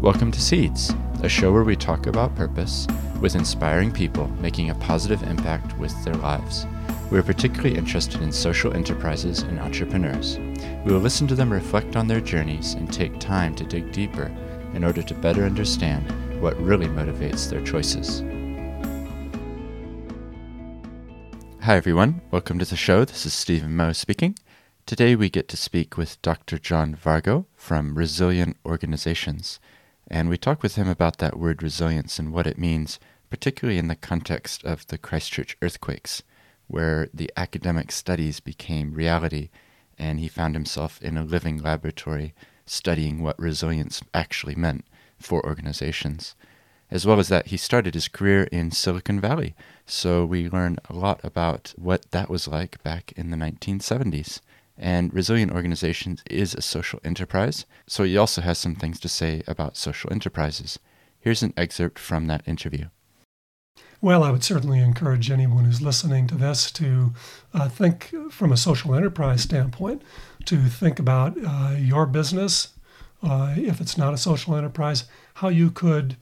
Welcome to Seeds, a show where we talk about purpose with inspiring people making a positive impact with their lives. We are particularly interested in social enterprises and entrepreneurs. We will listen to them reflect on their journeys and take time to dig deeper in order to better understand what really motivates their choices. Hi, everyone. Welcome to the show. This is Stephen Moe speaking. Today we get to speak with Dr. John Vargo from Resilient Organizations, and we talk with him about that word resilience and what it means, particularly in the context of the Christchurch earthquakes, where the academic studies became reality, and he found himself in a living laboratory studying what resilience actually meant for organizations. As well as that, he started his career in Silicon Valley, so we learn a lot about what that was like back in the 1970s. And Resilient Organizations is a social enterprise, so he also has some things to say about social enterprises. Here's an excerpt from that interview. Well, I would certainly encourage anyone who's listening to this to uh, think from a social enterprise standpoint, to think about uh, your business, uh, if it's not a social enterprise, how you could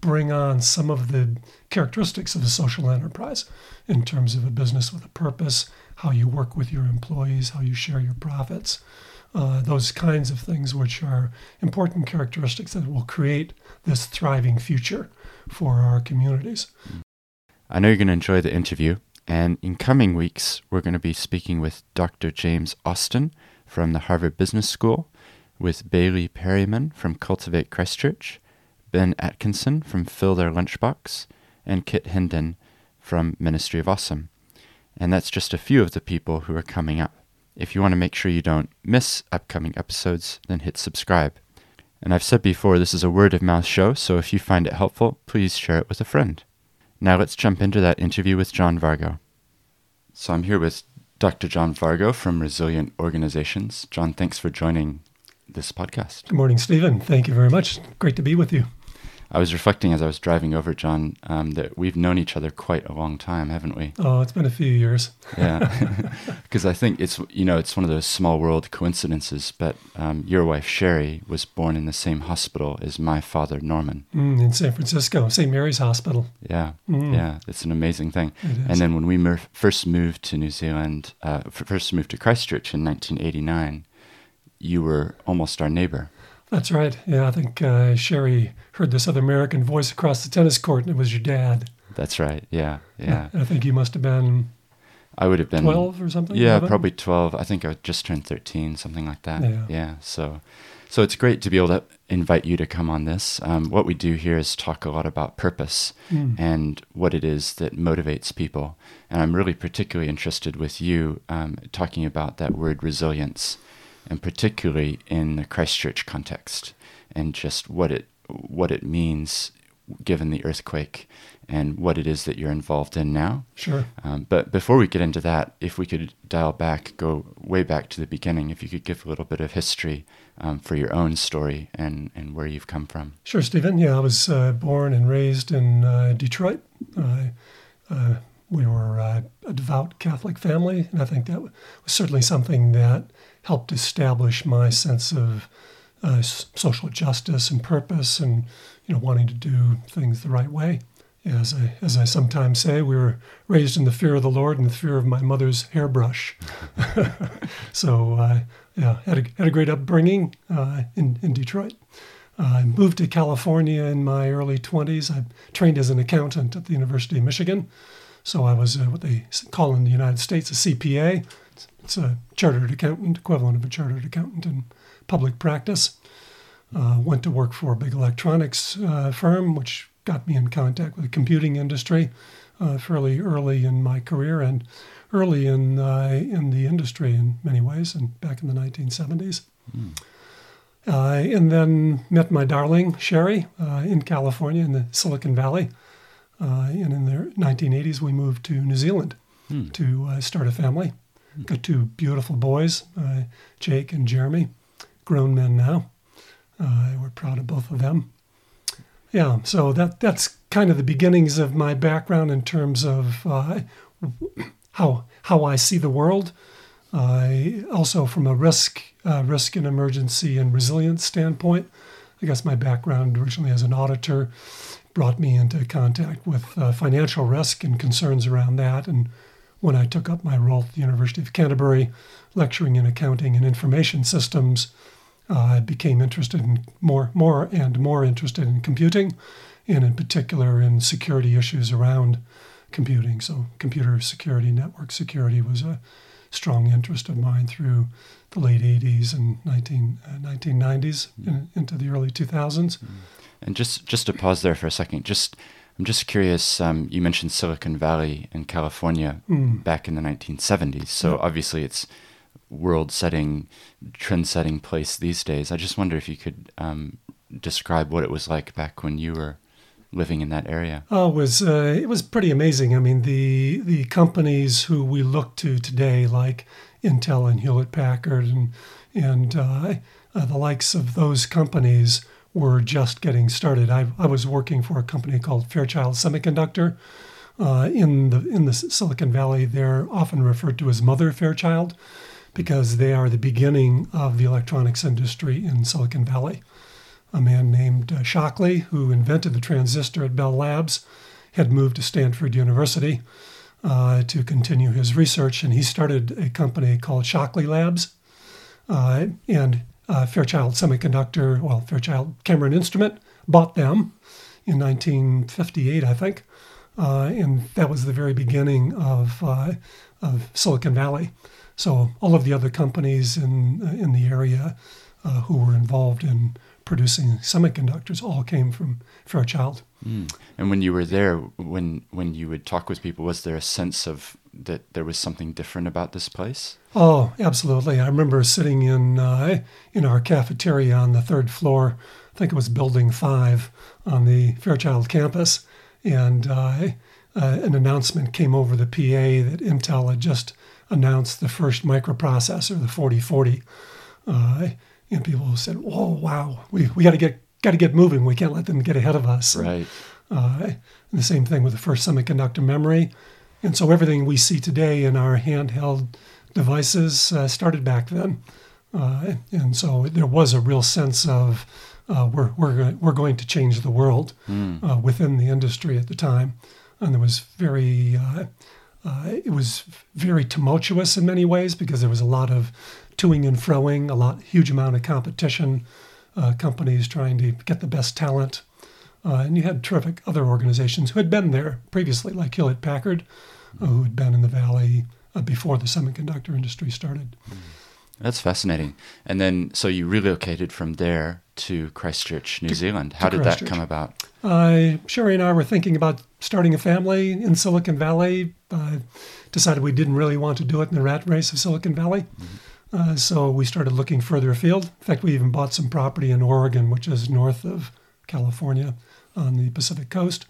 bring on some of the characteristics of a social enterprise in terms of a business with a purpose, how you work with your employees, how you share your profits, uh, those kinds of things, which are important characteristics that will create this thriving future for our communities. I know you're going to enjoy the interview, and in coming weeks, we're going to be speaking with Dr. James Austin from the Harvard Business School, with Bailey Peryman from Cultivate Christchurch, Ben Atkinson from Fill Their Lunchbox, and Kit Hendon from Ministry of Awesome. And that's just a few of the people who are coming up. If you want to make sure you don't miss upcoming episodes, then hit subscribe. And I've said before, this is a word of mouth show, so if you find it helpful, please share it with a friend. Now let's jump into that interview with John Vargo. So I'm here with Dr. John Vargo from Resilient Organizations. John, thanks for joining this podcast. Good morning, Stephen. Thank you very much. Great to be with you. I was reflecting as I was driving over, John, um, that we've known each other quite a long time, haven't we? Oh, it's been a few years. yeah, because I think it's you know it's one of those small world coincidences. But um, your wife Sherry was born in the same hospital as my father Norman mm, in San Francisco, St. Mary's Hospital. Yeah, mm. yeah, it's an amazing thing. And then when we mer- first moved to New Zealand, uh, first moved to Christchurch in 1989, you were almost our neighbor. That's right. Yeah, I think uh, Sherry heard this other American voice across the tennis court, and it was your dad. That's right. Yeah, yeah. I think you must have been. I would have been twelve or something. Yeah, 11? probably twelve. I think I just turned thirteen, something like that. Yeah. yeah. So, so it's great to be able to invite you to come on this. Um, what we do here is talk a lot about purpose mm. and what it is that motivates people. And I'm really particularly interested with you um, talking about that word resilience and particularly in the Christchurch context, and just what it what it means given the earthquake and what it is that you're involved in now. Sure. Um, but before we get into that, if we could dial back, go way back to the beginning, if you could give a little bit of history um, for your own story and, and where you've come from. Sure, Stephen. Yeah, I was uh, born and raised in uh, Detroit. Uh, we were uh, a devout Catholic family, and I think that was certainly something that helped establish my sense of uh, social justice and purpose and you know wanting to do things the right way. As I, as I sometimes say, we were raised in the fear of the Lord and the fear of my mother's hairbrush. so, uh, yeah, had a, had a great upbringing uh, in, in Detroit. Uh, I moved to California in my early 20s. I trained as an accountant at the University of Michigan. So I was uh, what they call in the United States a CPA, it's a chartered accountant, equivalent of a chartered accountant in public practice. Uh, went to work for a big electronics uh, firm, which got me in contact with the computing industry uh, fairly early in my career and early in uh, in the industry in many ways, and back in the 1970s. Mm. Uh, and then met my darling Sherry uh, in California in the Silicon Valley. and in the 1980s, we moved to New Zealand mm. to start a family. Got two beautiful boys, uh, Jake and Jeremy, grown men now. Uh, we're proud of both of them. Yeah, so that that's kind of the beginnings of my background in terms of uh, how how I see the world. also, from a risk uh, risk and emergency and resilience standpoint, I guess my background originally as an auditor brought me into contact with uh, financial risk and concerns around that. And when I took up my role at the University of Canterbury, lecturing in accounting and information systems, uh, I became interested in more, more and more interested in computing, and in particular in security issues around computing. So, computer security, network security was a strong interest of mine through the late 80s and 19, uh, 1990s mm. in, into the early 2000s. Mm. And just just to pause there for a second, just I'm just curious. Um, you mentioned Silicon Valley in California mm. back in the 1970s. So obviously, it's world-setting, trend-setting place these days. I just wonder if you could um, describe what it was like back when you were living in that area. Oh, it was uh, it was pretty amazing. I mean, the the companies who we look to today, like Intel and Hewlett Packard, and and uh, uh, the likes of those companies were just getting started. I, I was working for a company called Fairchild Semiconductor. Uh, in the in the Silicon Valley, they're often referred to as Mother Fairchild because they are the beginning of the electronics industry in Silicon Valley. A man named uh, Shockley, who invented the transistor at Bell Labs, had moved to Stanford University uh, to continue his research, and he started a company called Shockley Labs. Uh, and uh, Fairchild Semiconductor, well, Fairchild Camera and Instrument, bought them in 1958, I think. Uh, and that was the very beginning of, uh, of Silicon Valley. So all of the other companies in, in the area uh, who were involved in producing semiconductors all came from Fairchild. Mm. And when you were there, when when you would talk with people, was there a sense of that there was something different about this place? Oh, absolutely. I remember sitting in uh, in our cafeteria on the third floor. I think it was Building Five on the Fairchild campus, and uh, uh, an announcement came over the PA that Intel had just announced the first microprocessor, the 4040. Uh, and people said, "Oh, wow, we, we got to get got to get moving. We can't let them get ahead of us." Right. Uh, the same thing with the first semiconductor memory. And so everything we see today in our handheld devices uh, started back then. Uh, and so there was a real sense of uh, we're, we're, we're going to change the world mm. within the industry at the time. And there was very, uh, uh, it was very tumultuous in many ways because there was a lot of toing and froing, a lot, huge amount of competition, companies trying to get the best talent uh, and you had terrific other organizations who had been there previously, like Hewlett Packard, uh, who had been in the valley uh, before the semiconductor industry started. Mm. That's fascinating. And then, so you relocated from there to Christchurch, New to, Zealand. How did that come about? Uh, Sherry and I were thinking about starting a family in Silicon Valley. Uh, decided we didn't really want to do it in the rat race of Silicon Valley. Mm-hmm. Uh, so we started looking further afield. In fact, we even bought some property in Oregon, which is north of California on the Pacific coast.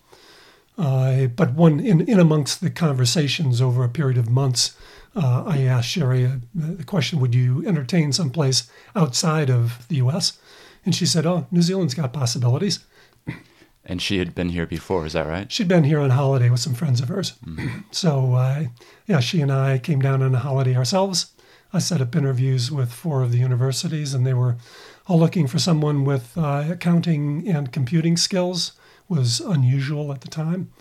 Uh, but one in, in amongst the conversations over a period of months, uh, I asked Sherry uh, the question, would you entertain someplace outside of the U.S.? And she said, oh, New Zealand's got possibilities. And she had been here before, is that right? She'd been here on holiday with some friends of hers. Mm-hmm. So, uh, yeah, she and I came down on a holiday ourselves. I set up interviews with four of the universities, and they were all looking for someone with uh, accounting and computing skills was unusual at the time.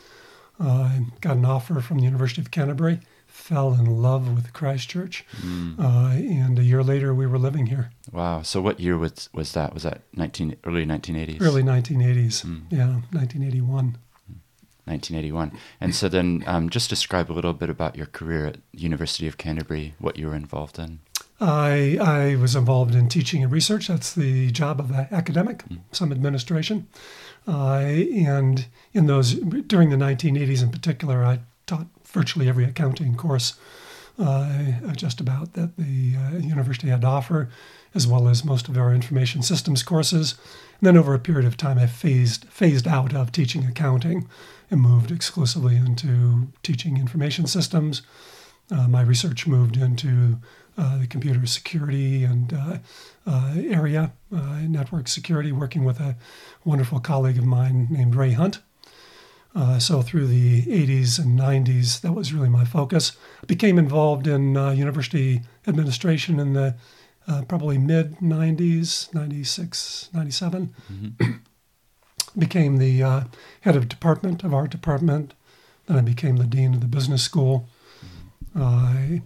Uh, I got an offer from the University of Canterbury, fell in love with Christchurch, mm. uh, and a year later we were living here. Wow! So what year was was that? Was that nineteen early nineteen eighties? Early nineteen eighties. Mm. Yeah, nineteen eighty one. 1981. And so then um, just describe a little bit about your career at University of Canterbury, what you were involved in. I, I was involved in teaching and research. That's the job of an academic, mm. some administration. Uh, and in those, during the 1980s in particular, I taught virtually every accounting course uh, just about that the uh, university had to offer, as well as most of our information systems courses. And then over a period of time, I phased, phased out of teaching accounting and moved exclusively into teaching information systems. Uh, my research moved into uh, the computer security and uh, uh, area, network security, working with a wonderful colleague of mine named Ray Hunt. so through the 80s and 90s, that was really my focus. Became involved in university administration in the uh, probably mid 90s, 96, 97. Became the uh, head of department of our department. Then I became the dean of the business school. I,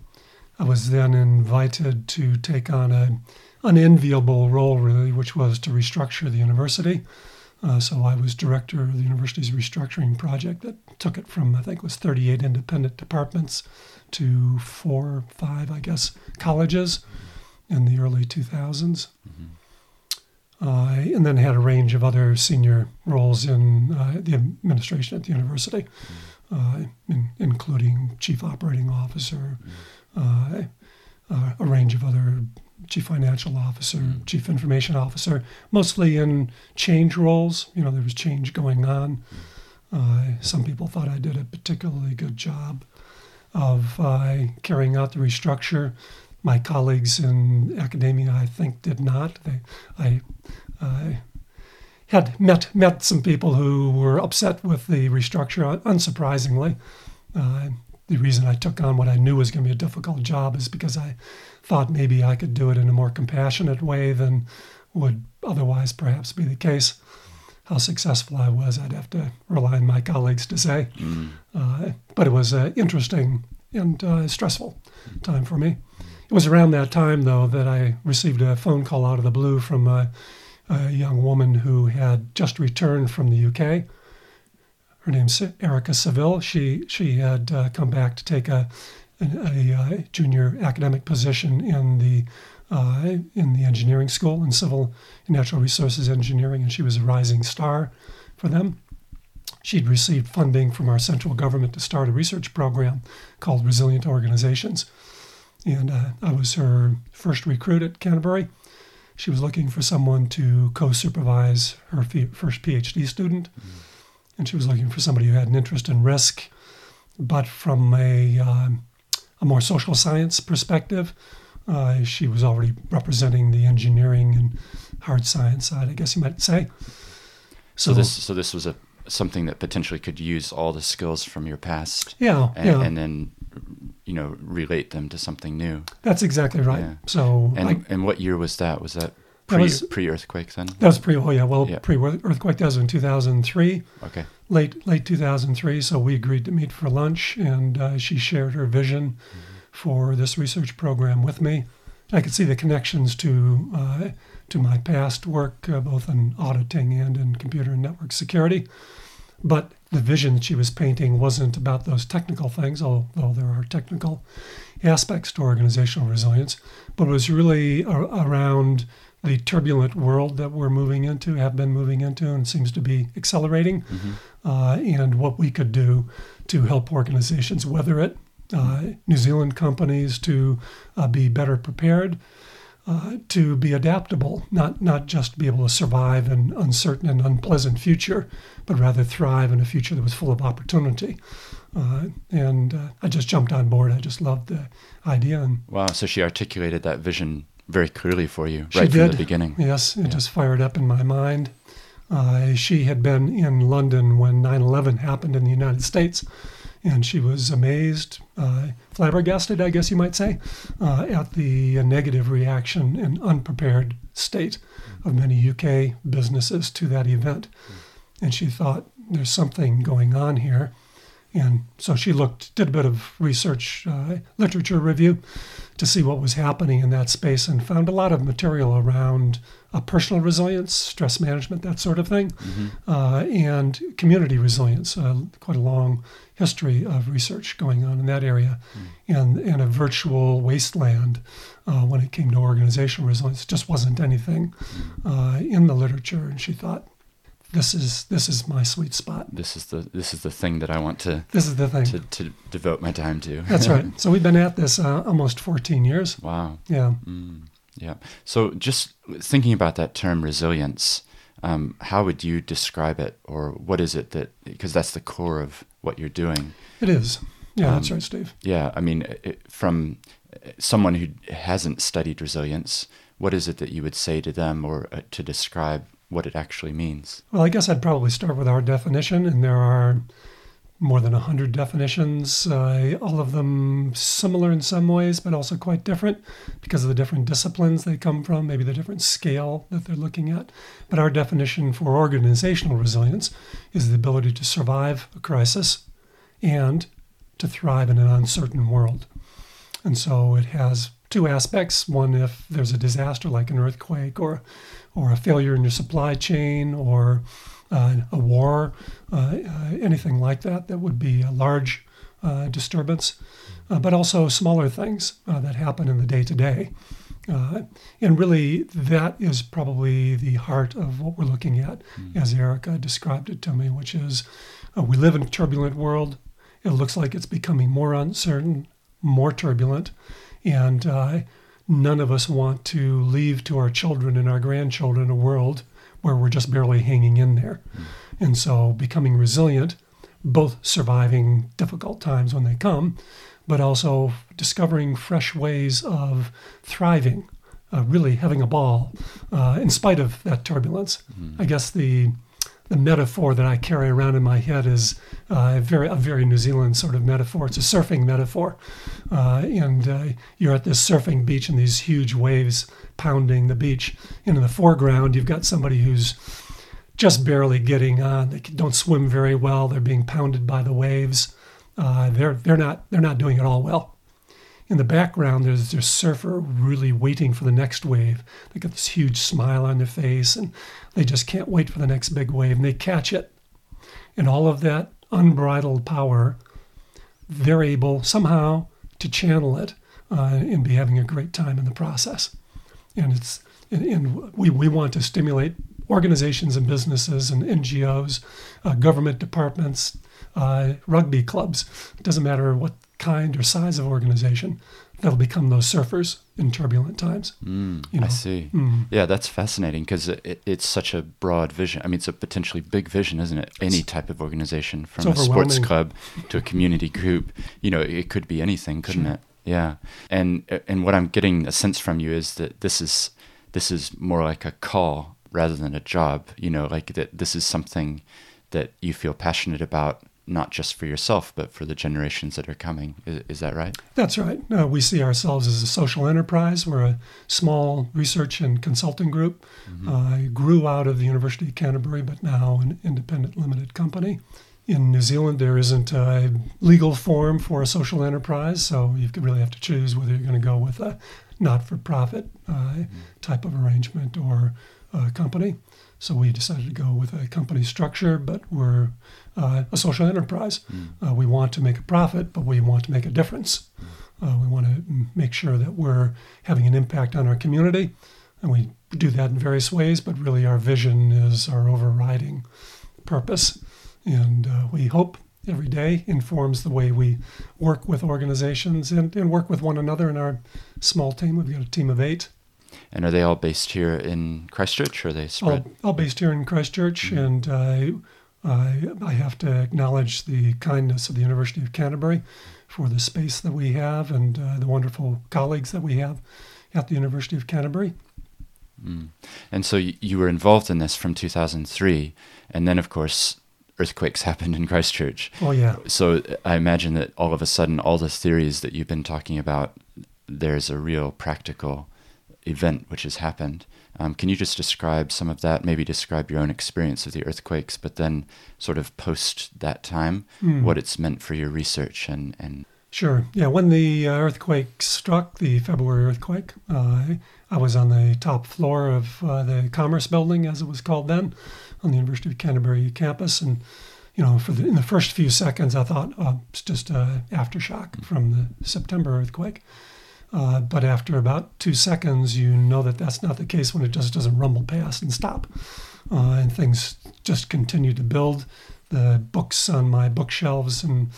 I was then invited to take on a unenviable role, really, which was to restructure the university. Uh, so I was director of the university's restructuring project that took it from, I think it was 38 independent departments to four, five, I guess, colleges in the early 2000s. Uh, and then had a range of other senior roles in uh, the administration at the university, uh, in, including chief operating officer, uh, uh, a range of other chief financial officer, chief information officer, mostly in change roles. You know, there was change going on. Uh, some people thought I did a particularly good job of carrying out the restructure. My colleagues in academia, I think, did not. They, I, I had met met some people who were upset with the restructure. Unsurprisingly, uh, the reason I took on what I knew was going to be a difficult job is because I thought maybe I could do it in a more compassionate way than would otherwise perhaps be the case. How successful I was, I'd have to rely on my colleagues to say. Mm. Uh, but it was an interesting and uh, stressful time for me. It was around that time, though, that I received a phone call out of the blue from a, a young woman who had just returned from the UK. Her name's Erica Seville. She she had uh, come back to take a, a, a, uh, junior academic position in the uh, in the engineering school in civil and natural resources engineering, and she was a rising star for them. She'd received funding from our central government to start a research program called Resilient Organizations, and uh, I was her first recruit at Canterbury. She was looking for someone to co-supervise her first PhD student and she was looking for somebody who had an interest in risk, but from a, um, a more social science perspective. Uh, she was already representing the engineering and hard science side, I guess you might say. So, this so this was a something that potentially could use all the skills from your past, yeah, and, yeah, and then you know relate them to something new. that's exactly right. Yeah. So And I, and what year was that? Was that That pre was- pre earthquake then? that was pre. Oh yeah, well, Yeah. pre earthquake. That was in 2003. Okay. late late 2003 so we agreed to meet for lunch and uh, she shared her vision for this research program with me i could see the connections to uh, to my past work uh, both in auditing and in computer and network security but the vision she was painting wasn't about those technical things although there are technical aspects to organizational resilience but it was really a- around the turbulent world that we're moving into have been moving into and seems to be accelerating uh, and what we could do to help organizations weather it. Uh, New Zealand companies to uh, be better prepared, uh, to be adaptable, not not just be able to survive an uncertain and unpleasant future, but rather thrive in a future that was full of opportunity. Uh, and uh, I just jumped on board. I just loved the idea, and Wow. So she articulated that vision very clearly for you right from the beginning. Yes, it just fired up in my mind. Uh, she had been in London when 9 11 happened in the United States, and she was amazed, uh, flabbergasted, I guess you might say, uh, at the negative reaction and unprepared state of many UK businesses to that event. And she thought, there's something going on here. And so she looked, did a bit of research, uh, literature review to see what was happening in that space and found a lot of material around uh, personal resilience, stress management, that sort of thing, uh, and community resilience. Uh, quite a long history of research going on in that area, and, and a virtual wasteland uh, when it came to organizational resilience. Just wasn't anything uh, in the literature, and she thought, "This is this is my sweet spot. This is the this is the thing that I want to This is the thing." to, to devote my time to. That's right. So we've been at this uh, almost 14 years. wow. Yeah. Mm, yeah. So just thinking about that term resilience, um, how would you describe it, or what is it that? Because that's the core of what you're doing. It is. Yeah, that's Um, right, Steve. Yeah. I mean, it, from someone who hasn't studied resilience, what is it that you would say to them, or uh, to describe what it actually means? Well, I guess I'd probably start with our definition, and there are more than 100 definitions, uh, all of them similar in some ways, but also quite different because of the different disciplines they come from, maybe the different scale that they're looking at. But our definition for organizational resilience is the ability to survive a crisis and to thrive in an uncertain world. And so it has two aspects. One, if there's a disaster like an earthquake or, or a failure in your supply chain or uh, a war, uh, uh, anything like that, that would be a large disturbance, but also smaller things that happen in the day to day. and really, that is probably the heart of what we're looking at, mm. as Erica described it to me, which is we live in a turbulent world. It looks like it's becoming more uncertain, more turbulent, and uh, none of us want to leave to our children and our grandchildren a world where we're just barely hanging in there. Mm. And so becoming resilient, both surviving difficult times when they come, but also discovering fresh ways of thriving, uh, really having a ball uh, in spite of that turbulence. Mm. I guess the the metaphor that I carry around in my head is uh, a very a very New Zealand sort of metaphor. It's a surfing metaphor, uh, and uh, you're at this surfing beach and these huge waves pounding the beach. And in the foreground, you've got somebody who's just barely getting on. They don't swim very well. They're being pounded by the waves. Uh, they're they're not they're not doing it all well in the background, there's this surfer really waiting for the next wave. They got this huge smile on their face, and they just can't wait for the next big wave, and they catch it. And all of that unbridled power, they're able somehow to channel it uh, and be having a great time in the process. And it's and, and we, we want to stimulate organizations and businesses and NGOs, uh, government departments, uh, rugby clubs. It doesn't matter what kind or size of organization that'll become those surfers in turbulent times. Mm, you know? I see. Mm. Yeah, that's fascinating because it, it's such a broad vision. I mean, it's a potentially big vision, isn't it? Any it's, type of organization, from a sports club to a community group. You know, it could be anything, couldn't sure. it? Yeah. And and what I'm getting a sense from you is that this is this is more like a call rather than a job. You know, like that this is something that you feel passionate about not just for yourself, but for the generations that are coming. Is, is that right? That's right. Uh, we see ourselves as a social enterprise. We're a small research and consulting group. Mm-hmm. Uh, grew out of the University of Canterbury, but now an independent limited company. In New Zealand, there isn't a legal form for a social enterprise, so you really have to choose whether you're going to go with a not for profit uh, mm-hmm. type of arrangement or a company. So we decided to go with a company structure, but we're uh, a social enterprise. Mm. Uh, we want to make a profit, but we want to make a difference. Mm. Uh, we want to make sure that we're having an impact on our community, and we do that in various ways. But really, our vision is our overriding purpose, and uh, we hope every day informs the way we work with organizations and, and work with one another in our small team. We've got a team of eight and are they all based here in Christchurch, or are they spread? All, all based here in Christchurch, mm-hmm. and uh, I, I have to acknowledge the kindness of the University of Canterbury for the space that we have and uh, the wonderful colleagues that we have at the University of Canterbury. Mm. And so you were involved in this from 2003, and then, of course, earthquakes happened in Christchurch. Oh, yeah. So I imagine that all of a sudden, all the theories that you've been talking about, there's a real practical event which has happened. Um, can you just describe some of that? Maybe describe your own experience of the earthquakes, but then sort of post that time, mm. what it's meant for your research and, and Sure. Yeah. When the uh, earthquake struck, the February earthquake, uh, I was on the top floor of uh, the Commerce Building, as it was called then, on the University of Canterbury campus, and you know, for the, in the first few seconds, I thought oh, it's just an aftershock from the September earthquake. Uh, but after about two seconds, you know that that's not the case when it just doesn't rumble past and stop. Uh, and things just continue to build. The books on my bookshelves and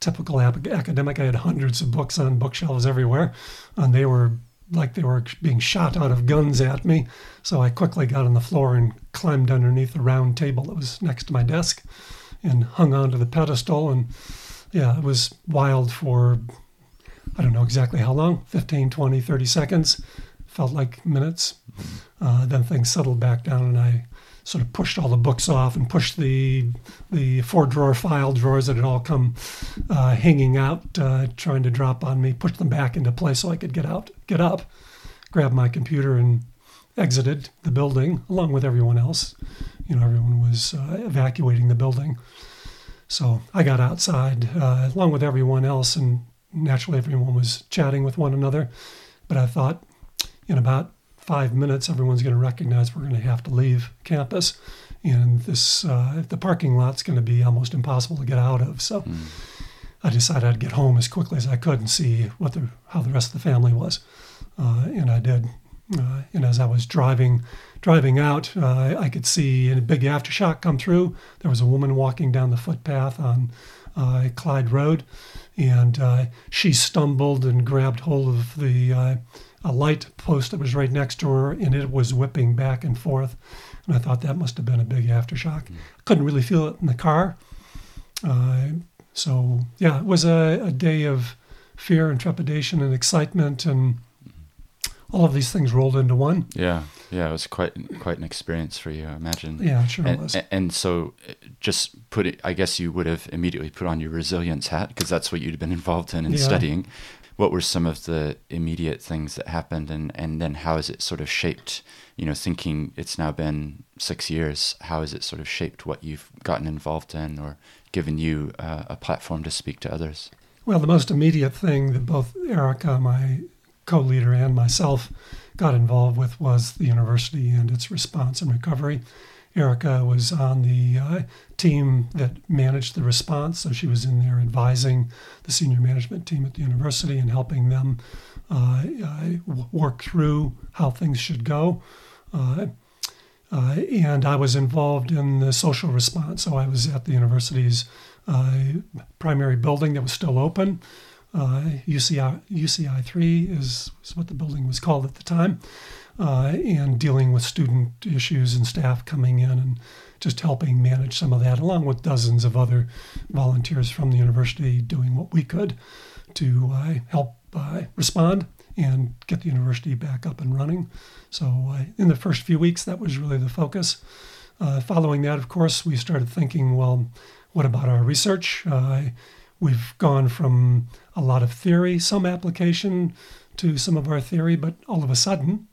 typical ap- academic, I had hundreds of books on bookshelves everywhere, and they were like they were being shot out of guns at me. So I quickly got on the floor and climbed underneath the round table that was next to my desk and hung onto the pedestal. And yeah, it was wild for I don't know exactly how long 15, 20, 30 seconds. Felt like minutes. Mm-hmm. Uh, then things settled back down, and I sort of pushed all the books off and pushed the the four drawer file drawers that had all come uh, hanging out, uh, trying to drop on me, pushed them back into place so I could get out, get up, grab my computer, and exited the building along with everyone else. You know, everyone was uh, evacuating the building. So I got outside uh, along with everyone else, and naturally everyone was chatting with one another. But I thought, in about five minutes, everyone's going to recognize we're going to have to leave campus, and this uh, the parking lot's going to be almost impossible to get out of. So. Mm. I decided I'd get home as quickly as I could and see what the how the rest of the family was, uh, and I did. Uh, and as I was driving driving out, uh, I could see a big aftershock come through. There was a woman walking down the footpath on uh, Clyde Road, and uh, she stumbled and grabbed hold of the uh, a light post that was right next to her, and it was whipping back and forth. And I thought that must have been a big aftershock. Mm. Couldn't really feel it in the car. Uh, so yeah, it was a, a day of fear and trepidation and excitement and all of these things rolled into one. Yeah, yeah, it was quite quite an experience for you, I imagine. Yeah, sure and, was. And so, just put it. I guess you would have immediately put on your resilience hat because that's what you'd been involved in and yeah. studying. What were some of the immediate things that happened, and and then how has it sort of shaped? You know, thinking it's now been six years. How has it sort of shaped what you've gotten involved in, or given you uh, a platform to speak to others? Well, the most immediate thing that both Erica, and my co-leader and myself got involved with was the university and its response and recovery. Erica was on the uh, team that managed the response, so she was in there advising the senior management team at the university and helping them uh, uh, work through how things should go. Uh, uh, and I was involved in the social response, so I was at the university's uh, primary building that was still open. Uh, UCI, UCI 3 is, is, what the building was called at the time, uh, and dealing with student issues and staff coming in and just helping manage some of that, along with dozens of other volunteers from the university doing what we could to uh, help uh, respond and get the university back up and running. So, uh, in the first few weeks, that was really the focus. Uh, following that, of course, we started thinking, well, what about our research? We've gone from a lot of theory, some application to some of our theory, but all of a sudden,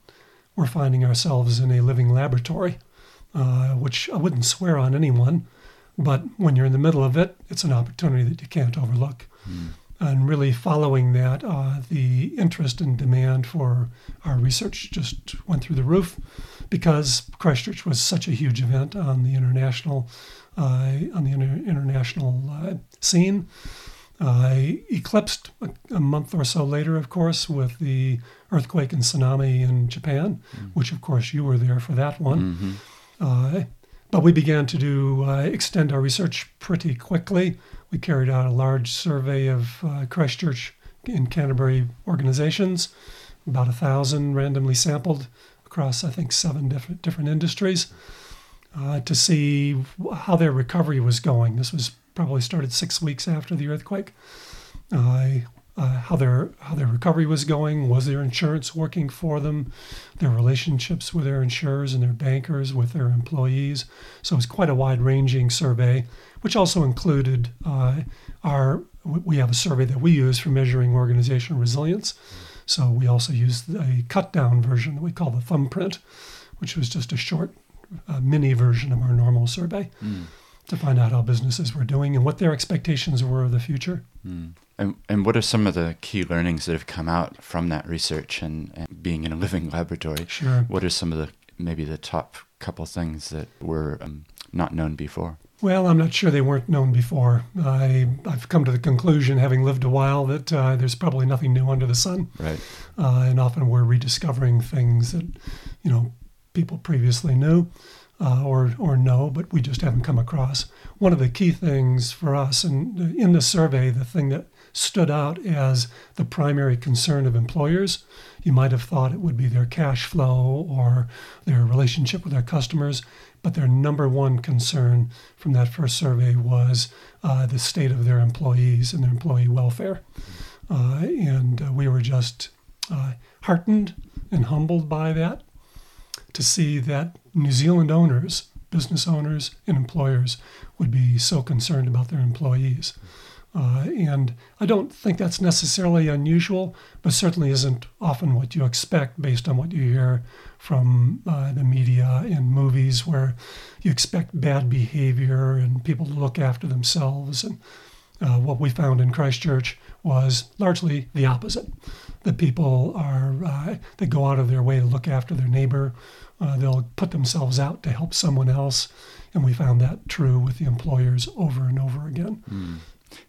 we're finding ourselves in a living laboratory, uh, which I wouldn't swear on anyone, but when you're in the middle of it, it's an opportunity that you can't overlook. Mm. And really following that, uh, the interest and demand for our research just went through the roof because Christchurch was such a huge event on the international on the inter- international uh, scene. Uh, eclipsed a, a, month or so later, of course, with the earthquake and tsunami in Japan, mm-hmm. which, of course, you were there for that one. Mm-hmm. Uh, but we began to do uh, extend our research pretty quickly. We carried out a large survey of uh, Christchurch and Canterbury organizations, about a thousand randomly sampled across, I think, seven different different industries uh, to see how their recovery was going. This was probably started six weeks after the earthquake. Uh, uh, how their how their recovery was going, was their insurance working for them, their relationships with their insurers and their bankers, with their employees. So it was quite a wide-ranging survey, which also included uh, our. We have a survey that we use for measuring organizational resilience. So we also used a cut-down version that we call the thumbprint, which was just a short a mini version of our normal survey mm. to find out how businesses were doing and what their expectations were of the future. Mm. And, and what are some of the key learnings that have come out from that research and, and being in a living laboratory? Sure. What are some of the maybe the top couple things that were um, not known before? Well, I'm not sure they weren't known before. I, I've come to the conclusion, having lived a while, that uh, there's probably nothing new under the sun. Right. Uh, and often we're rediscovering things that, you know, people previously knew uh, or, or know, but we just haven't come across. One of the key things for us, and in the survey, the thing that stood out as the primary concern of employers, you might have thought it would be their cash flow or their relationship with their customers, but their number one concern from that first survey was uh, the state of their employees and their employee welfare. Uh, and uh, we were just uh, heartened and humbled by that to see that New Zealand owners business owners and employers would be so concerned about their employees. Uh, and I don't think that's necessarily unusual, but certainly isn't often what you expect based on what you hear from uh, the media and movies, where you expect bad behavior and people to look after themselves. And uh, what we found in Christchurch was largely the opposite. The people are uh, they go out of their way to look after their neighbor. Uh, they'll put themselves out to help someone else, and we found that true with the employers over and over again. Mm.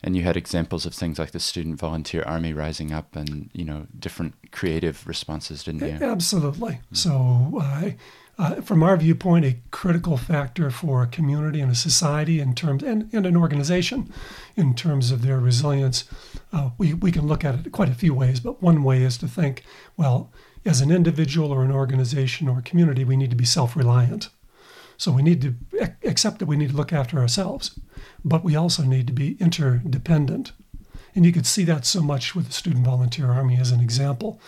And you had examples of things like the student volunteer army rising up, and you know different creative responses, didn't you? Absolutely. Mm-hmm. So, uh, uh, from our viewpoint, a critical factor for a community and a society in terms, and, and an organization, in terms of their resilience, uh, we we can look at it quite a few ways. But one way is to think, well, as an individual or an organization or a community, we need to be self-reliant. So we need to accept that we need to look after ourselves, but we also need to be interdependent. And you could see that so much with the Student Volunteer Army as an example.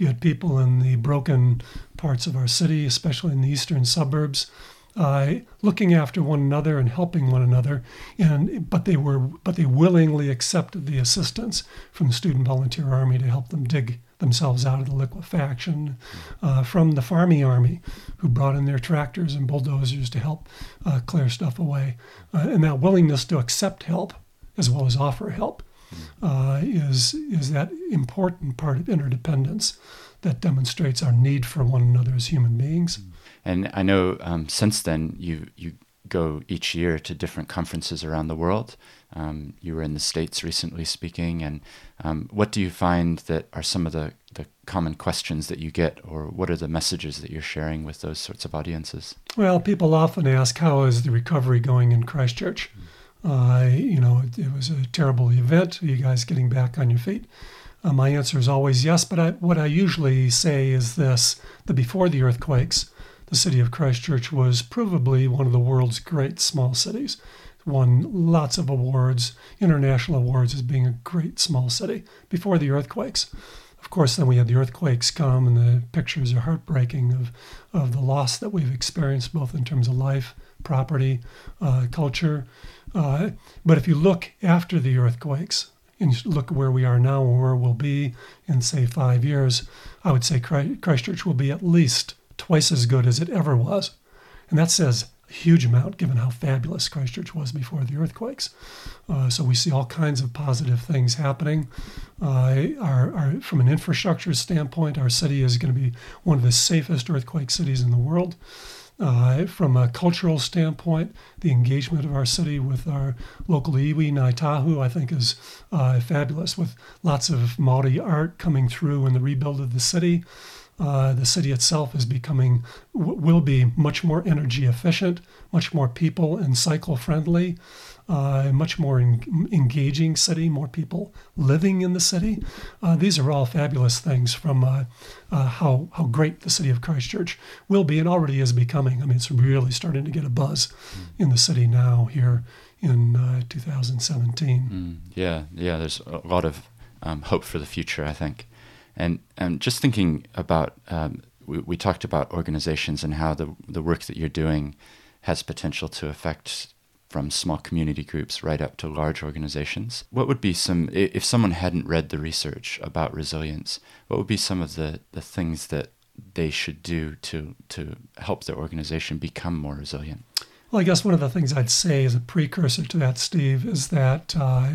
You had people in the broken parts of our city, especially in the eastern suburbs, uh, looking after one another and helping one another, and but they were but they willingly accepted the assistance from the Student Volunteer Army to help them dig themselves out of the liquefaction uh, from the Farmy Army, who brought in their tractors and bulldozers to help uh, clear stuff away. Uh, and that willingness to accept help as well as offer help uh, is, is that important part of interdependence that demonstrates our need for one another as human beings. And I know um, since then you you go each year to different conferences around the world. Um, you were in the States recently speaking, and um, what do you find that are some of the, the common questions that you get, or what are the messages that you're sharing with those sorts of audiences? Well, people often ask, How is the recovery going in Christchurch? You know, it, it, was a terrible event. Are you guys getting back on your feet? Uh, my answer is always yes, but I, what I usually say is this that before the earthquakes, the city of Christchurch was provably one of the world's great small cities won lots of awards, international awards, as being a great small city before the earthquakes. Of course, then we had the earthquakes come, and the pictures are heartbreaking of, of the loss that we've experienced, both in terms of life, property, uh, culture. Uh, but if you look after the earthquakes, and look where we are now and where we'll be in, say, five years, I would say Christchurch will be at least twice as good as it ever was. And that says a huge amount given how fabulous Christchurch was before the earthquakes. Uh, so we see all kinds of positive things happening. Uh, our, our, from an infrastructure standpoint, our city is going to be one of the safest earthquake cities in the world. Uh, from a cultural standpoint, the engagement of our city with our local iwi, Ngāi Tahu, I think is uh, fabulous with lots of Māori art coming through in the rebuild of the city. Uh, the city itself is becoming, w- will be much more energy efficient, much more people and cycle friendly, uh, much more en- engaging city, more people living in the city. Uh, these are all fabulous things from uh, uh, how, how great the city of Christchurch will be and already is becoming. I mean, it's really starting to get a buzz mm. in the city now here in 2017. Mm, yeah, yeah, there's a lot of um, hope for the future, I think. And and just thinking about, um, we, we talked about organizations and how the the work that you're doing has potential to affect from small community groups right up to large organizations. What would be some, if someone hadn't read the research about resilience, what would be some of the, the things that they should do to, to help their organization become more resilient? Well, I guess one of the things I'd say as a precursor to that, Steve, is that uh,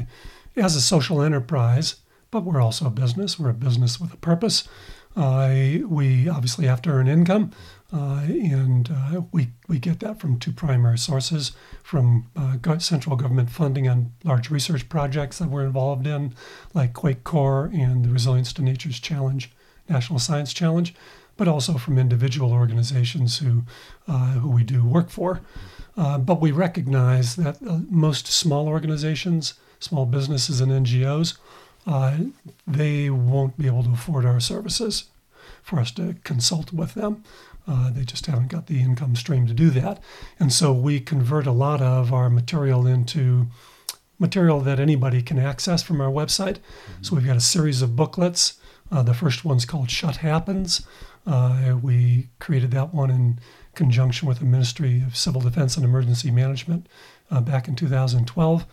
as a social enterprise, but we're also a business. We're a business with a purpose. Uh, we obviously have to earn income, uh, and uh, we, we get that from two primary sources from uh, central government funding on large research projects that we're involved in, like QuakeCoRE and the Resilience to Nature's Challenge, National Science Challenge, but also from individual organizations who, uh, who we do work for. Uh, but we recognize that most small organizations, small businesses, and NGOs uh, they won't be able to afford our services for us to consult with them. Uh, they just haven't got the income stream to do that. And so we convert a lot of our material into material that anybody can access from our website. Mm-hmm. So we've got a series of booklets. Uh, the first one's called Shut Happens. Uh, we created that one in conjunction with the Ministry of Civil Defense and Emergency Management uh, back in 2012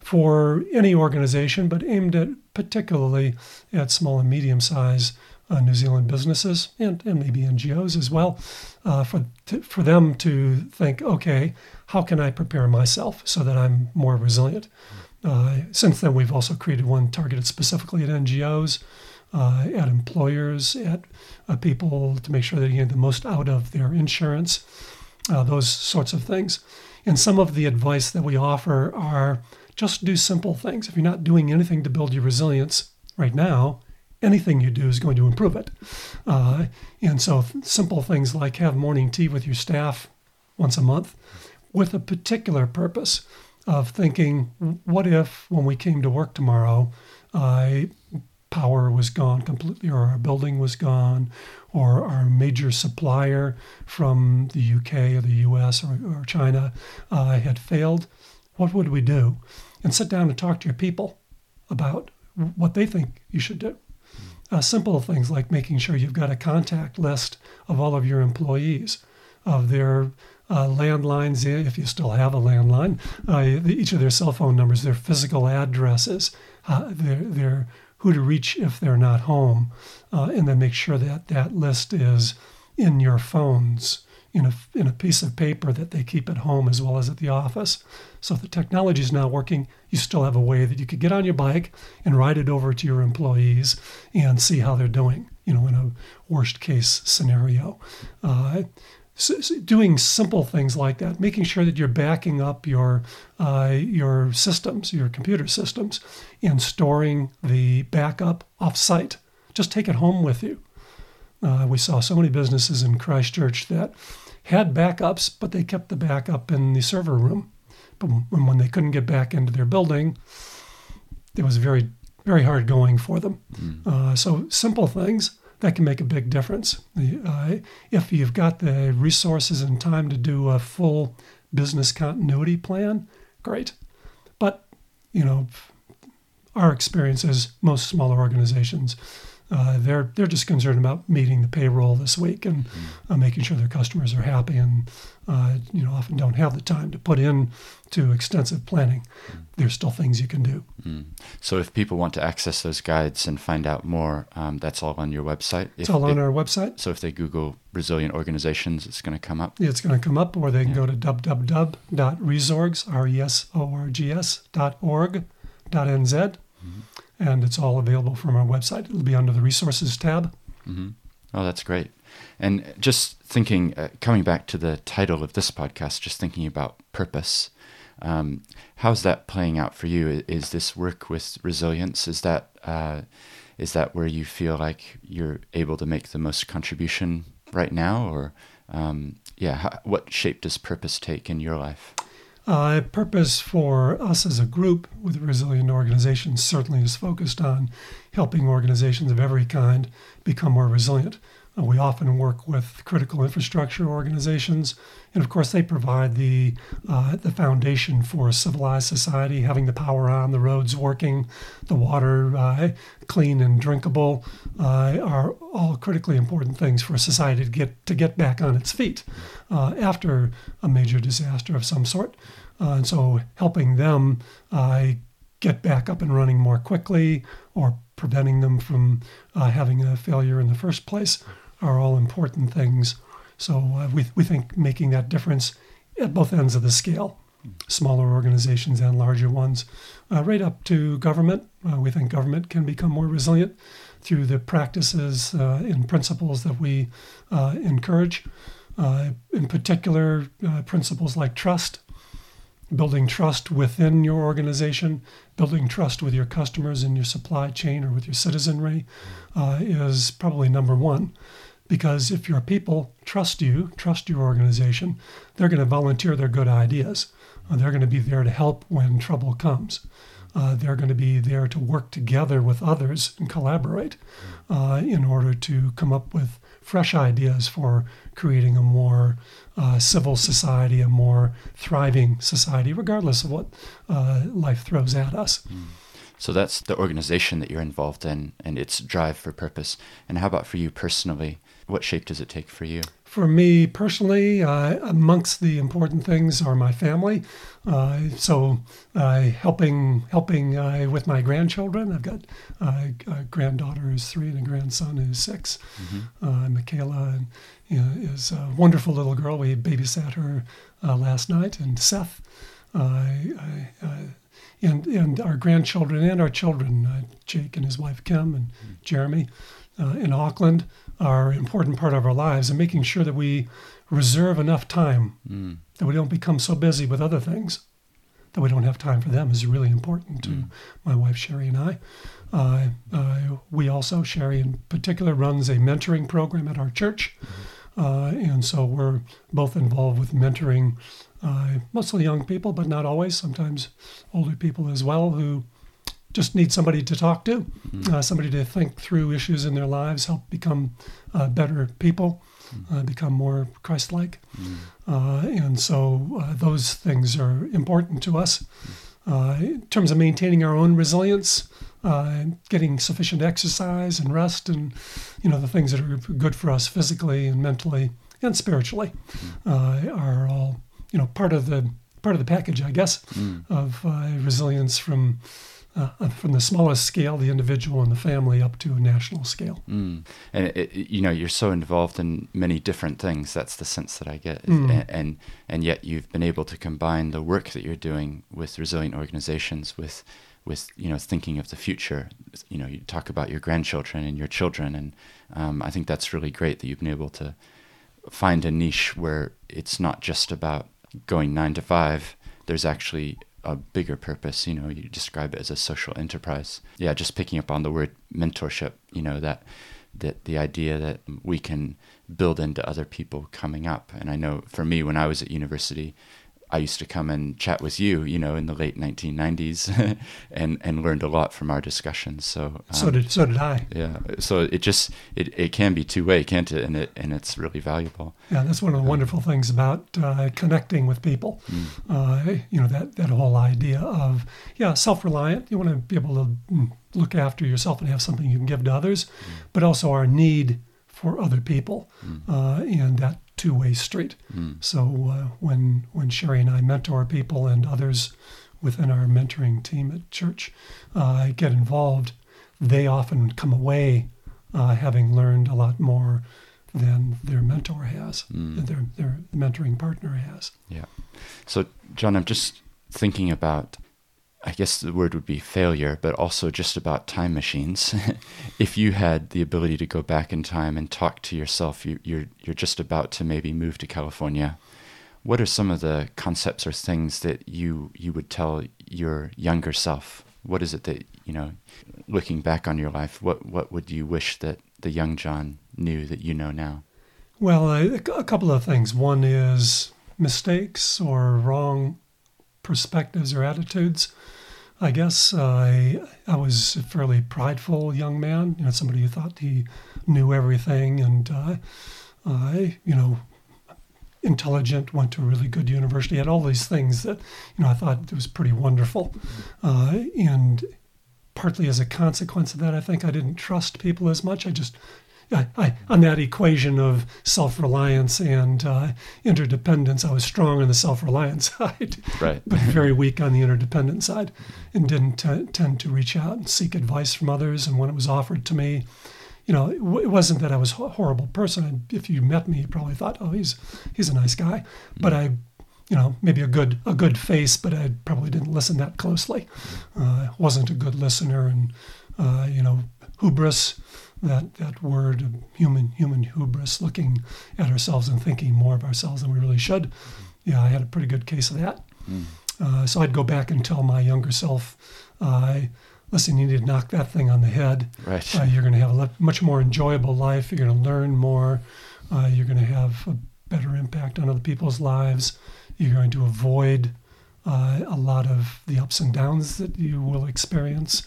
for any organization, but aimed at particularly at small and medium sized uh, New Zealand businesses and, and maybe NGOs as well, uh, for, to, for them to think, okay, how can I prepare myself so that I'm more resilient? Uh, since then, we've also created one targeted specifically at NGOs, uh, at employers, at uh, people to make sure that you get the most out of their insurance, uh, those sorts of things. And some of the advice that we offer are just do simple things. If you're not doing anything to build your resilience right now, anything you do is going to improve it. Uh, and so, simple things like have morning tea with your staff once a month with a particular purpose of thinking, what if when we came to work tomorrow, uh, power was gone completely, or our building was gone, or our major supplier from the UK or the US or, or China uh, had failed? What would we do? And sit down and talk to your people about what they think you should do. Uh, simple things like making sure you've got a contact list of all of your employees, of their uh, landlines, if you still have a landline, uh, each of their cell phone numbers, their physical addresses, uh, their, their who to reach if they're not home, uh, and then make sure that that list is in your phones in a, in a piece of paper that they keep at home as well as at the office. So if the technology is not working, you still have a way that you could get on your bike and ride it over to your employees and see how they're doing, you know, in a worst case scenario. Uh, so, so doing simple things like that, making sure that you're backing up your uh, your systems, your computer systems, and storing the backup off-site. Just take it home with you. Uh, we saw so many businesses in Christchurch that had backups, but they kept the backup in the server room. But when they couldn't get back into their building, it was very, very hard going for them. Mm. Uh, so simple things that can make a big difference. Uh, if you've got the resources and time to do a full business continuity plan, great. But you know, our experience is most smaller organizations uh, they're they're just concerned about meeting the payroll this week and uh, making sure their customers are happy, and uh, you know often don't have the time to put in to extensive planning. There's still things you can do. Mm. So if people want to access those guides and find out more, um, that's all on your website. If, it's all on our website. So if they Google Resilient organizations, it's going to come up. It's going to come up, or they can yeah. go to www.resorgs r e s o r g s dot org dot nz. Mm-hmm and it's all available from our website. It'll be under the resources tab. Mm-hmm. Oh, that's great. And just thinking, uh, coming back to the title of this podcast, just thinking about purpose. Um, how's that playing out for you? Is this work with resilience? Is that uh, is that where you feel like you're able to make the most contribution right now, or um, yeah, how, what shape does purpose take in your life? Uh, purpose for us as a group with resilient organizations certainly is focused on helping organizations of every kind become more resilient. Uh, we often work with critical infrastructure organizations, and of course, they provide the uh, the foundation for a civilized society, having the power on, the roads working, the water uh, clean and drinkable, uh, are all critically important things for a society to get to get back on its feet uh, after a major disaster of some sort. Uh, and so, helping them get back up and running more quickly, or preventing them from having a failure in the first place are all important things. So uh, we, we think making that difference at both ends of the scale, smaller organizations and larger ones, uh, right up to government. Uh, we think government can become more resilient through the practices uh, and principles that we uh, encourage. Uh, in particular, principles like trust, building trust within your organization, building trust with your customers in your supply chain or with your citizenry is probably number one. Because if your people trust you, trust your organization, they're going to volunteer their good ideas. Uh, they're going to be there to help when trouble comes. Uh, they're going to be there to work together with others and collaborate uh, in order to come up with fresh ideas for creating a more uh, civil society, a more thriving society, regardless of what uh, life throws at us. Mm. So that's the organization that you're involved in and its drive for purpose. And how about for you personally? What shape does it take for you? For me personally, uh, amongst the important things are my family. Uh, so uh, helping helping uh, with my grandchildren. I've got uh, a granddaughter who's three and a grandson who's 6 Mm-hmm. Uh, Michaela know, is a wonderful little girl. We babysat her last night, and Seth. and, and our grandchildren and our children, Jake and his wife Kim and Jeremy, in Auckland are an important part of our lives and making sure that we reserve enough time Mm. that we don't become so busy with other things that we don't have time for them is really important to Mm. my wife Sherry and I. Uh, uh, we also, Sherry in particular, runs a mentoring program at our church. Uh, and so we're both involved with mentoring uh, mostly young people, but not always, sometimes older people as well, who just need somebody to talk to, Mm. uh, somebody to think through issues in their lives, help become uh, better people, uh, become more Christ like. Mm. Uh, and so uh, those things are important to us. Uh, in terms of maintaining our own resilience, uh, getting sufficient exercise and rest, and you know the things that are good for us physically and mentally and spiritually uh, are all you know part of the part of the package, I guess, Mm. of uh, resilience from uh, from the smallest scale, the individual and the family, up to a national scale. Mm. And it- you know, you're so involved in many different things. That's the sense that I get. Mm. And, and and yet you've been able to combine the work that you're doing with resilient organizations with with you know thinking of the future. You know, you talk about your grandchildren and your children, and um, I think that's really great that you've been able to find a niche where it's not just about going nine to five. There's actually a bigger purpose. You know, you describe it as a social enterprise. Yeah, just picking up on the word mentorship. You know that that the idea that we can build into other people coming up. And I know for me, when I was at university, I used to come and chat with you, you know, in the late 1990s, and and learned a lot from our discussions. So So um, did so did I. yeah, so it just it, it can be two way, can't it? And it and it's really valuable. Yeah, that's one of the wonderful things about uh, connecting with people. Uh, you know that that whole idea of yeah, self-reliant. You want to be able to mm, look after yourself and have something you can give to others, but also our need for other people, uh, and that two-way street. Mm. So uh, when when Sherry and I mentor people and others within our mentoring team at church uh, get involved, they often come away uh, having learned a lot more than their mentor has, Mm. than their their mentoring partner has. Yeah. So, John, I'm just thinking about, I guess the word would be failure, but also just about time machines. if you had the ability to go back in time and talk to yourself, you, you're, you're just about to maybe move to California. What are some of the concepts or things that you, you would tell your younger self? What is it that, you know, looking back on your life, what, what would you wish that the young John knew that you know now? Well, a, a couple of things. One is mistakes or wrong perspectives or attitudes. I guess I I was a fairly prideful young man, you know, somebody who thought he knew everything, and uh, I, you know, intelligent, went to a really good university, had all these things that, you know, I thought was pretty wonderful, uh, and partly as a consequence of that, I think I didn't trust people as much. I just I, I, on that equation of self-reliance and uh, interdependence, I was strong on the self-reliance side, Right. but very weak on the interdependent side, and didn't t- tend to reach out and seek advice from others. And when it was offered to me, you know, it, w- it wasn't that I was a horrible person. If you met me, you probably thought, "Oh, he's he's a nice guy," but I, you know, maybe a good a good face, but I probably didn't listen that closely. Uh, wasn't a good listener, and uh, you know, hubris that that word of human human hubris, looking at ourselves and thinking more of ourselves than we really should. Yeah, I had a pretty good case of that. Mm. Uh, so I'd go back and tell my younger self, uh, listen, you need to knock that thing on the head. Right. Uh, you're going to have a le- much more enjoyable life. You're going to learn more. Uh, you're going to have a better impact on other people's lives. You're going to avoid uh, a lot of the ups and downs that you will experience.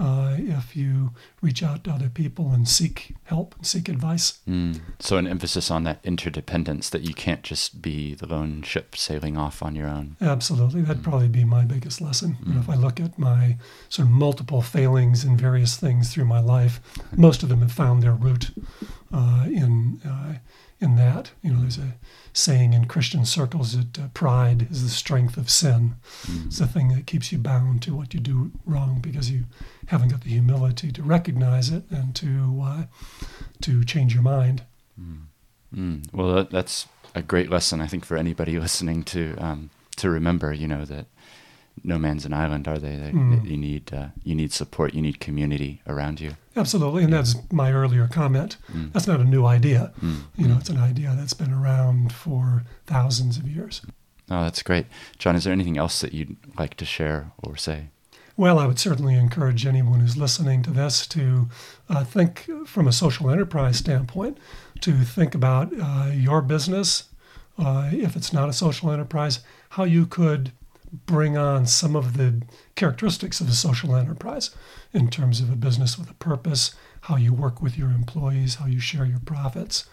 uh, if you reach out to other people and seek help and seek advice. Mm. So, an emphasis on that interdependence that you can't just be the lone ship sailing off on your own. Absolutely. That'd mm. probably be my biggest lesson. Mm. You know, if I look at my sort of multiple failings in various things through my life, most of them have found their root uh, in, uh, in that. You know, there's a saying in Christian circles that uh, pride is the strength of sin. Mm. It's the thing that keeps you bound to what you do wrong because you haven't got the humility to recognize it and to uh, to change your mind. Mm. Mm. Well, that, that's a great lesson, I think, for anybody listening to um, to remember. You know that no man's an island, are they? That mm. You need uh, you need support, you need community around you. Absolutely, and yeah. that's my earlier comment. Mm. That's not a new idea. Mm. You know, it's an idea that's been around for thousands of years. Oh, that's great, John. Is there anything else that you'd like to share or say? Well, I would certainly encourage anyone who's listening to this to uh, think from a social enterprise standpoint, to think about uh, your business, uh, if it's not a social enterprise, how you could bring on some of the characteristics of a social enterprise in terms of a business with a purpose, how you work with your employees, how you share your profits,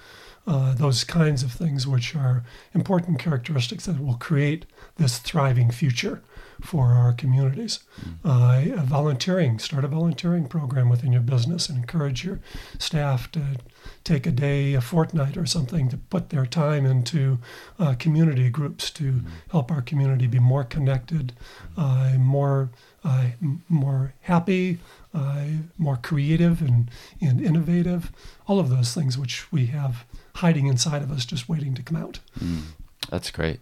uh, those kinds of things, which are important characteristics that will create this thriving future for our communities. Mm. Uh, volunteering, start a volunteering program within your business and encourage your staff to take a day, a fortnight, or something to put their time into uh, community groups to mm. help our community be more connected, uh, more uh, more happy, uh, more creative and, and innovative. All of those things which we have hiding inside of us, just waiting to come out. Mm. That's great.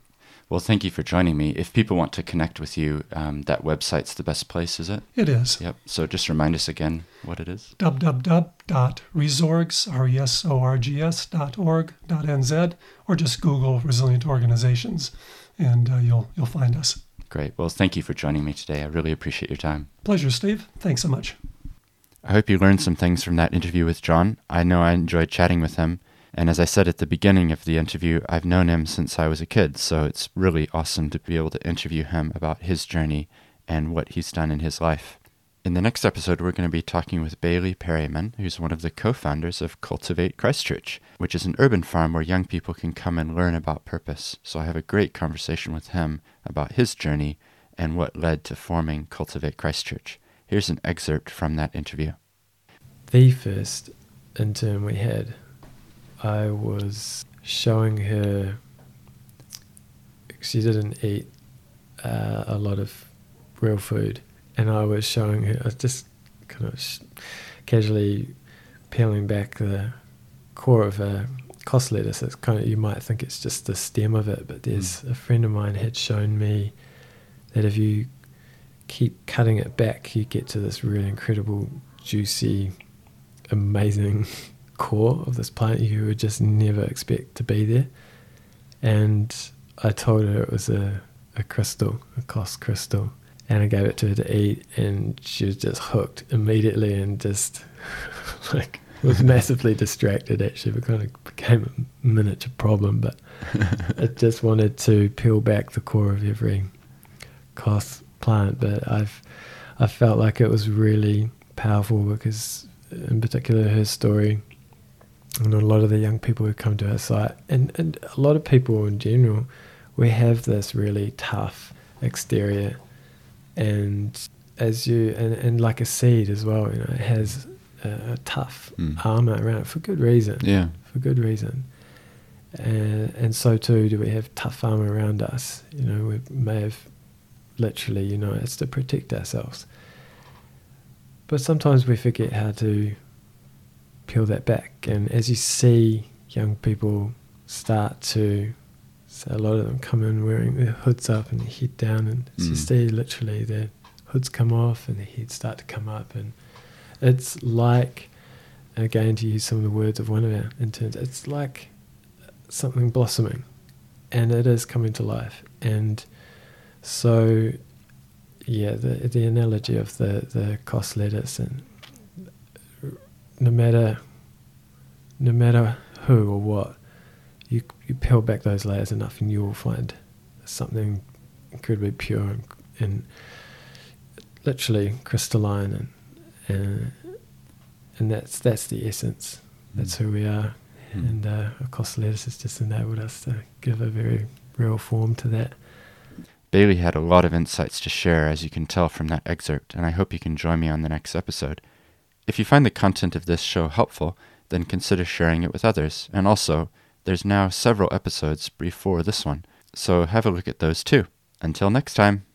Well, thank you for joining me. If people want to connect with you, um, that website's the best place, is it? It is. Yep. So just remind us again what it is. www.resorgs, R-E-S-O-R-G-S dot org dot NZ, or just Google Resilient Organizations, and uh, you'll, you'll find us. Great. Well, thank you for joining me today. I really appreciate your time. Pleasure, Steve. Thanks so much. I hope you learned some things from that interview with John. I know I enjoyed chatting with him. And as I said at the beginning of the interview, I've known him since I was a kid, so it's really awesome to be able to interview him about his journey and what he's done in his life. In the next episode, we're going to be talking with Bailey Peryman, who's one of the co founders of Cultivate Christchurch, which is an urban farm where young people can come and learn about purpose. So I have a great conversation with him about his journey and what led to forming Cultivate Christchurch. Here's an excerpt from that interview. The first intern we had I was showing her. She didn't eat uh, a lot of real food, and I was showing her. I was just kind of sh- casually peeling back the core of a cos lettuce. It's kind of you might think it's just the stem of it, but there's mm. a friend of mine had shown me that if you keep cutting it back, you get to this really incredible, juicy, amazing core of this plant you would just never expect to be there. And I told her it was a, a crystal, a cos crystal. And I gave it to her to eat, and she was just hooked immediately and just like was massively distracted actually. It kind of became a miniature problem, but it just wanted to peel back the core of every cos plant. But I've I felt like it was really powerful because, in particular, her story and a lot of the young people who come to our site, and, and a lot of people in general, we have this really tough exterior, and as you and, and like a seed as well, you know, it has a, a tough mm. armor around it for good reason. Yeah, for good reason. And, and so too do we have tough armor around us. You know, we may have literally, you know, it's to protect ourselves. But sometimes we forget how to peel that back. And as you see young people start to, so a lot of them come in wearing their hoods up and their head down, and mm. you see literally their hoods come off and their heads start to come up. And it's like, again, to use some of the words of one of our interns, it's like something blossoming and it is coming to life. And so, yeah, the the analogy of the the cos lettuce and no matter no matter who or what, you you peel back those layers enough, and you will find something incredibly pure and, and literally crystalline and and and that's that's the essence. That's who we are, Mm. and uh, of course, Lettuce has just enabled us to give a very real form to that. Bailey had a lot of insights to share, as you can tell from that excerpt, and I hope you can join me on the next episode. If you find the content of this show helpful, then consider sharing it with others. And also, there's now several episodes before this one, so have a look at those too. Until next time.